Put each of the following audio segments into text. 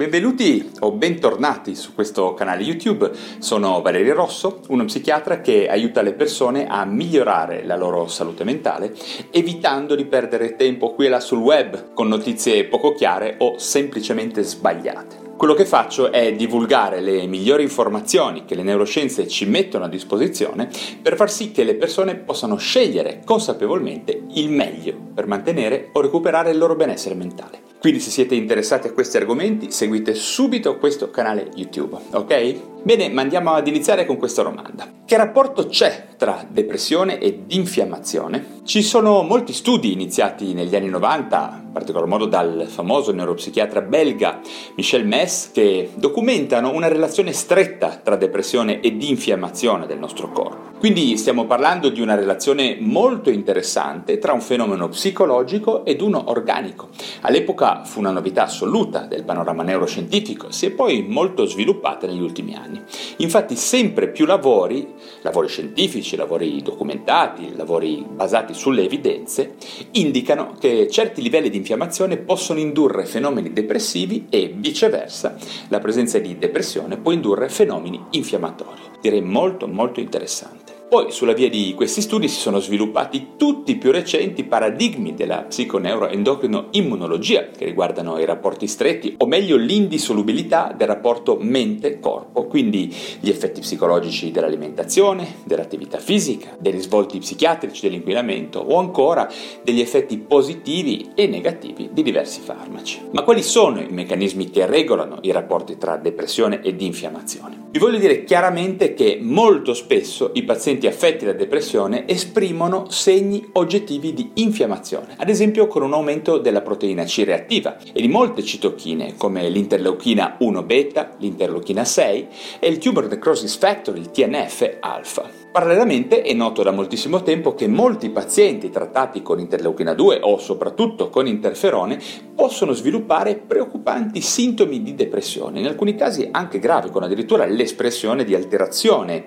Benvenuti o bentornati su questo canale YouTube. Sono Valerio Rosso, uno psichiatra che aiuta le persone a migliorare la loro salute mentale, evitando di perdere tempo qui e là sul web con notizie poco chiare o semplicemente sbagliate. Quello che faccio è divulgare le migliori informazioni che le neuroscienze ci mettono a disposizione per far sì che le persone possano scegliere consapevolmente il meglio per mantenere o recuperare il loro benessere mentale. Quindi se siete interessati a questi argomenti seguite subito questo canale YouTube, ok? Bene, ma andiamo ad iniziare con questa domanda. Che rapporto c'è tra depressione ed infiammazione? Ci sono molti studi iniziati negli anni 90, in particolar modo dal famoso neuropsichiatra belga Michel Mess, che documentano una relazione stretta tra depressione ed infiammazione del nostro corpo. Quindi stiamo parlando di una relazione molto interessante tra un fenomeno psicologico ed uno organico. All'epoca fu una novità assoluta del panorama neuroscientifico, si è poi molto sviluppata negli ultimi anni. Infatti sempre più lavori, lavori scientifici, lavori documentati, lavori basati sulle evidenze, indicano che certi livelli di infiammazione possono indurre fenomeni depressivi e viceversa, la presenza di depressione può indurre fenomeni infiammatori. Direi molto molto interessante. Poi sulla via di questi studi si sono sviluppati tutti i più recenti paradigmi della psiconeuroendocrino-immunologia che riguardano i rapporti stretti, o meglio l'indissolubilità del rapporto mente-corpo, quindi gli effetti psicologici dell'alimentazione, dell'attività fisica, dei risvolti psichiatrici dell'inquinamento o ancora degli effetti positivi e negativi di diversi farmaci. Ma quali sono i meccanismi che regolano i rapporti tra depressione ed infiammazione? Vi voglio dire chiaramente che molto spesso i pazienti affetti da depressione esprimono segni oggettivi di infiammazione, ad esempio con un aumento della proteina C reattiva e di molte citochine come l'interleuchina 1 beta, l'interleuchina 6 e il tumor necrosis factor, il TNF alfa. Parallelamente è noto da moltissimo tempo che molti pazienti trattati con interleuchina 2 o soprattutto con interferone possono sviluppare preoccupanti sintomi di depressione, in alcuni casi anche gravi, con addirittura l'espressione di alterazione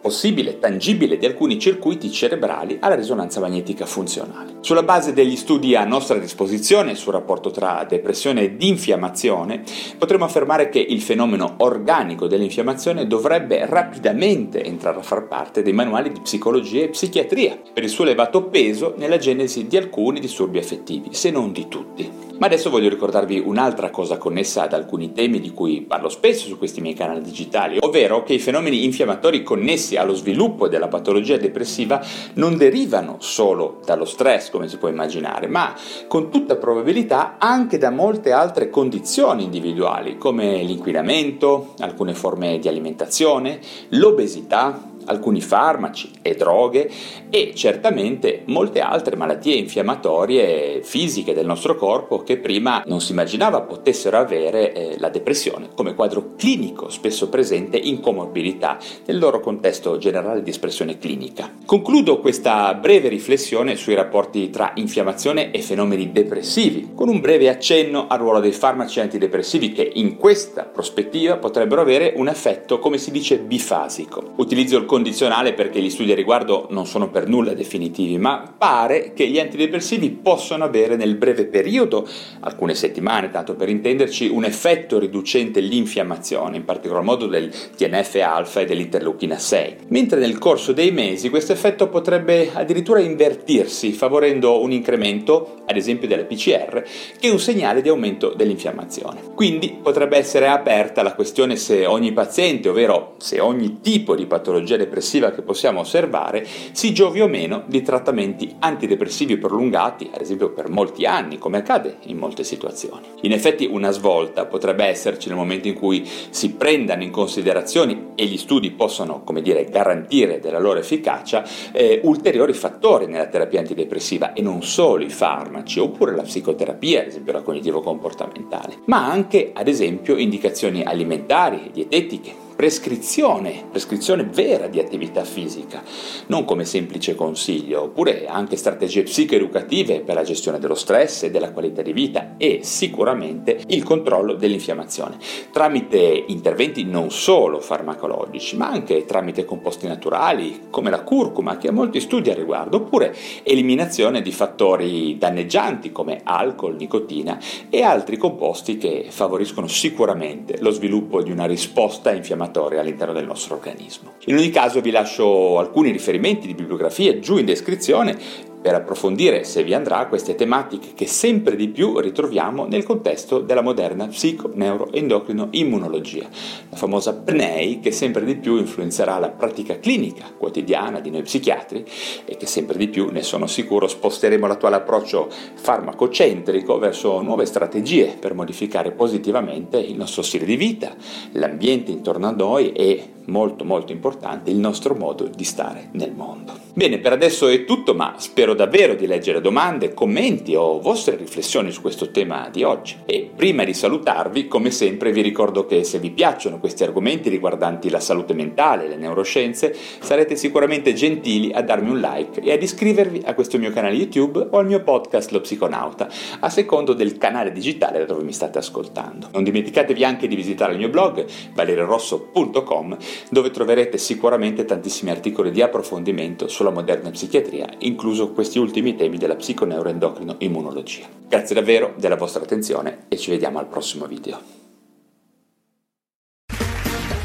possibile, tangibile di alcuni circuiti cerebrali alla risonanza magnetica funzionale. Sulla base degli studi a nostra disposizione sul rapporto tra depressione ed infiammazione, potremmo affermare che il fenomeno organico dell'infiammazione dovrebbe rapidamente entrare a far parte dei manuali di psicologia e psichiatria, per il suo elevato peso nella genesi di alcuni disturbi affettivi, se non di tutti. Ma adesso voglio ricordarvi un'altra cosa connessa ad alcuni temi di cui parlo spesso su questi miei canali digitali, ovvero che i fenomeni infiammatori connessi allo sviluppo della patologia depressiva non derivano solo dallo stress, come si può immaginare, ma con tutta probabilità anche da molte altre condizioni individuali, come l'inquinamento, alcune forme di alimentazione, l'obesità, alcuni farmaci e droghe e certamente molte altre malattie infiammatorie fisiche del nostro corpo che prima non si immaginava potessero avere eh, la depressione come quadro clinico spesso presente in comorbidità nel loro contesto generale di espressione clinica. Concludo questa breve riflessione sui rapporti tra infiammazione e fenomeni depressivi con un breve accenno al ruolo dei farmaci antidepressivi che in questa prospettiva potrebbero avere un effetto come si dice bifasico. Utilizzo il condizionale perché gli studi a riguardo non sono per nulla definitivi, ma pare che gli antidepressivi possano avere nel breve periodo, alcune settimane tanto per intenderci, un effetto riducente l'infiammazione, in particolar modo del TNF-alfa e dell'interleuchina 6, mentre nel corso dei mesi questo effetto potrebbe addirittura invertirsi, favorendo un incremento, ad esempio della PCR, che è un segnale di aumento dell'infiammazione. Quindi potrebbe essere aperta la questione se ogni paziente, ovvero se ogni tipo di patologia depressiva che possiamo osservare si giovi o meno di trattamenti antidepressivi prolungati, ad esempio per molti anni, come accade in molte situazioni. In effetti una svolta potrebbe esserci nel momento in cui si prendano in considerazione e gli studi possono, come dire, garantire della loro efficacia eh, ulteriori fattori nella terapia antidepressiva e non solo i farmaci oppure la psicoterapia, ad esempio la cognitivo-comportamentale, ma anche ad esempio indicazioni alimentari, dietetiche, prescrizione, prescrizione vera di attività fisica, non come semplice consiglio, oppure anche strategie psicoeducative per la gestione dello stress e della qualità di vita e sicuramente il controllo dell'infiammazione, tramite interventi non solo farmacologici, ma anche tramite composti naturali come la curcuma, che ha molti studi a riguardo, oppure eliminazione di fattori danneggianti come alcol, nicotina e altri composti che favoriscono sicuramente lo sviluppo di una risposta infiammatoria infiammatoria all'interno del nostro organismo. In ogni caso vi lascio alcuni riferimenti di bibliografia giù in descrizione per approfondire, se vi andrà, queste tematiche che sempre di più ritroviamo nel contesto della moderna psico-neuroendocrino-immunologia, la famosa PNEI che sempre di più influenzerà la pratica clinica quotidiana di noi psichiatri e che sempre di più, ne sono sicuro, sposteremo l'attuale approccio farmacocentrico verso nuove strategie per modificare positivamente il nostro stile di vita, l'ambiente intorno a noi e molto molto importante il nostro modo di stare nel mondo. Bene, per adesso è tutto, ma spero davvero di leggere domande, commenti o vostre riflessioni su questo tema di oggi. E prima di salutarvi, come sempre, vi ricordo che se vi piacciono questi argomenti riguardanti la salute mentale e le neuroscienze, sarete sicuramente gentili a darmi un like e ad iscrivervi a questo mio canale YouTube o al mio podcast Lo Psiconauta, a secondo del canale digitale da dove mi state ascoltando. Non dimenticatevi anche di visitare il mio blog valererosso.com dove troverete sicuramente tantissimi articoli di approfondimento sulla moderna psichiatria, incluso questi ultimi temi della psiconeuroendocrino immunologia. Grazie davvero della vostra attenzione e ci vediamo al prossimo video.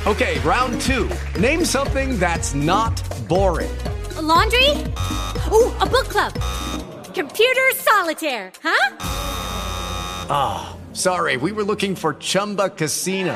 Ok, round 2. Name something that's not boring. A laundry? Ooh, a book club. Computer solitaire, huh? Ah, oh, sorry, we were looking for Chumba Casino.